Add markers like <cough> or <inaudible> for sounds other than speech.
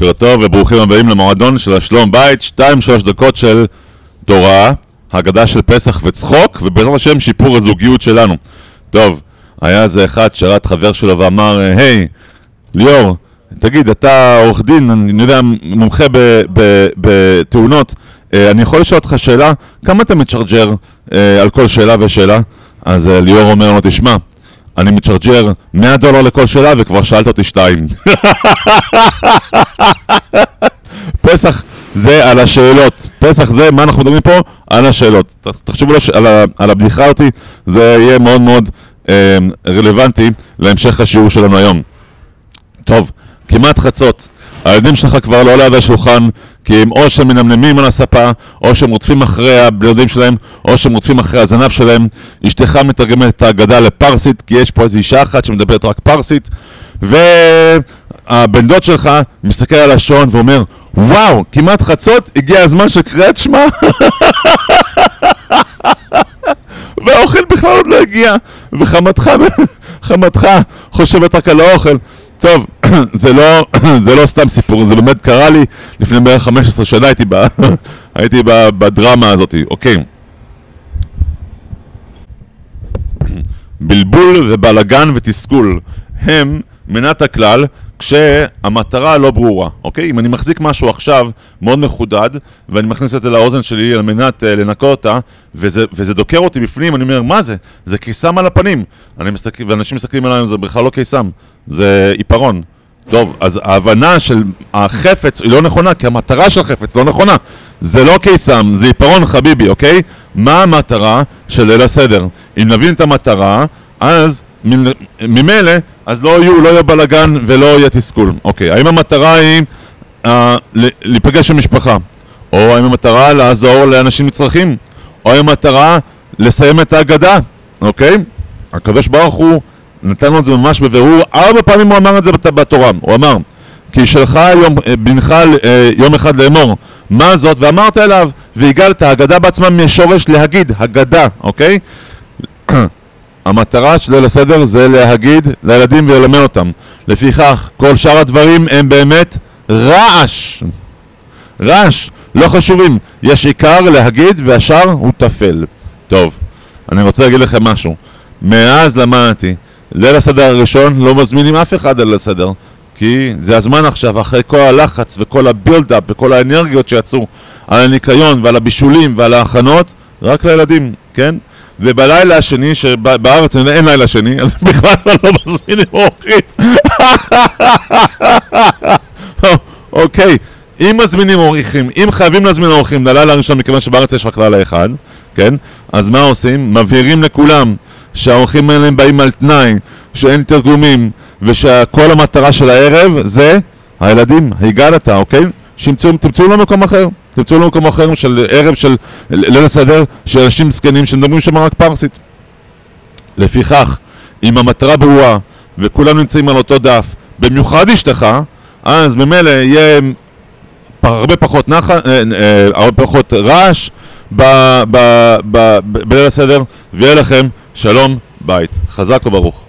בוקר טוב וברוכים הבאים למועדון של השלום בית, 2-3 דקות של תורה, הגדה של פסח וצחוק, ובעזרת השם שיפור הזוגיות שלנו. טוב, היה איזה אחד שרת חבר שלו ואמר, היי, ליאור, תגיד, אתה עורך דין, אני יודע, מומחה בתאונות, אה, אני יכול לשאול אותך שאלה? כמה אתה מצ'רג'ר אה, על כל שאלה ושאלה? אז אה, ליאור אומר לו, תשמע, אני מצ'רג'ר 100 דולר לכל שאלה וכבר שאלת אותי שתיים. <laughs> פסח זה על השאלות. פסח זה, מה אנחנו מדברים פה? על השאלות. תחשבו. על. על הבדיחה אותי, זה יהיה מאוד מאוד אה, רלוונטי להמשך השיעור שלנו היום. טוב, כמעט חצות. הילדים שלך כבר לא ליד השולחן, כי הם או שהם מנמנמים על הספה, או שהם רודפים אחרי הבני שלהם, או שהם רודפים אחרי הזנב שלהם. אשתך מתרגמת את ההגדה לפרסית, כי יש פה איזו אישה אחת שמדברת רק פרסית, והבן דוד שלך מסתכל על השעון ואומר, וואו, כמעט חצות, הגיע הזמן של קריאת שמע. <laughs> והאוכל בכלל עוד לא הגיע, וחמתך, חמתך חושבת רק על האוכל. טוב, <clears throat> זה לא, <clears throat> זה לא סתם סיפור, זה באמת קרה לי לפני בערך 15 שנה, הייתי, ב, <laughs> הייתי ב, בדרמה הזאת, אוקיי. <clears throat> בלבול ובלגן ותסכול הם מנת הכלל כשהמטרה לא ברורה, אוקיי? אם אני מחזיק משהו עכשיו מאוד מחודד ואני מכניס את זה לאוזן שלי על מנת uh, לנקות אותה וזה, וזה דוקר אותי בפנים, אני אומר, מה זה? זה קיסם על הפנים. מסתכל, ואנשים מסתכלים עליי, זה בכלל לא קיסם, זה עיפרון. טוב, אז ההבנה של החפץ היא לא נכונה, כי המטרה של החפץ לא נכונה. זה לא קיסם, זה עיפרון חביבי, אוקיי? מה המטרה של ליל הסדר? אם נבין את המטרה, אז ממילא, אז לא יהיו, לא יהיה בלאגן ולא יהיה תסכול. אוקיי, האם המטרה היא אה, להיפגש עם משפחה? או האם המטרה לעזור לאנשים מצרכים? או האם המטרה לסיים את ההגדה? אוקיי? הקדוש ברוך הוא נתן לו את זה ממש בבירור, ארבע פעמים הוא אמר את זה בת- בתורה, הוא אמר כי שלך יום, אה, בנך אה, יום אחד לאמור מה זאת ואמרת אליו והגלת, הגדה בעצמה משורש להגיד, הגדה, אוקיי? המטרה של ליל הסדר זה להגיד לילדים וללמד אותם. לפיכך כל שאר הדברים הם באמת רעש. רעש, לא חשובים. יש עיקר להגיד והשאר הוא טפל. טוב, אני רוצה להגיד לכם משהו. מאז למדתי ליל הסדר הראשון לא מזמינים אף אחד לליל הסדר כי זה הזמן עכשיו, אחרי כל הלחץ וכל הבילדאפ וכל האנרגיות שיצאו על הניקיון ועל הבישולים ועל ההכנות, רק לילדים, כן? ובלילה השני, שבארץ אין לילה שני, אז <laughs> בכלל לא מזמינים אורחים. <laughs> אוקיי, אם מזמינים אורחים, אם חייבים להזמין אורחים ללילה הראשון, מכיוון שבארץ יש רק לילה אחד, כן? אז מה עושים? מבהירים לכולם שהאורחים האלה באים על תנאי, שאין תרגומים, ושכל המטרה של הערב זה הילדים, הגעת, אוקיי? שימצאו, תמצאו לו מקום אחר, תמצאו לו מקום אחר של ערב של ליל הסדר של אנשים זקנים שמדברים שם רק פרסית. לפיכך, אם המטרה ברורה וכולם נמצאים על אותו דף, במיוחד אשתך, אז ממילא יהיה הרבה פחות נחת, אה, אה, הרבה פחות רעש ב- ב- ב- ב- בליל הסדר, ויהיה לכם שלום בית. חזק וברוך.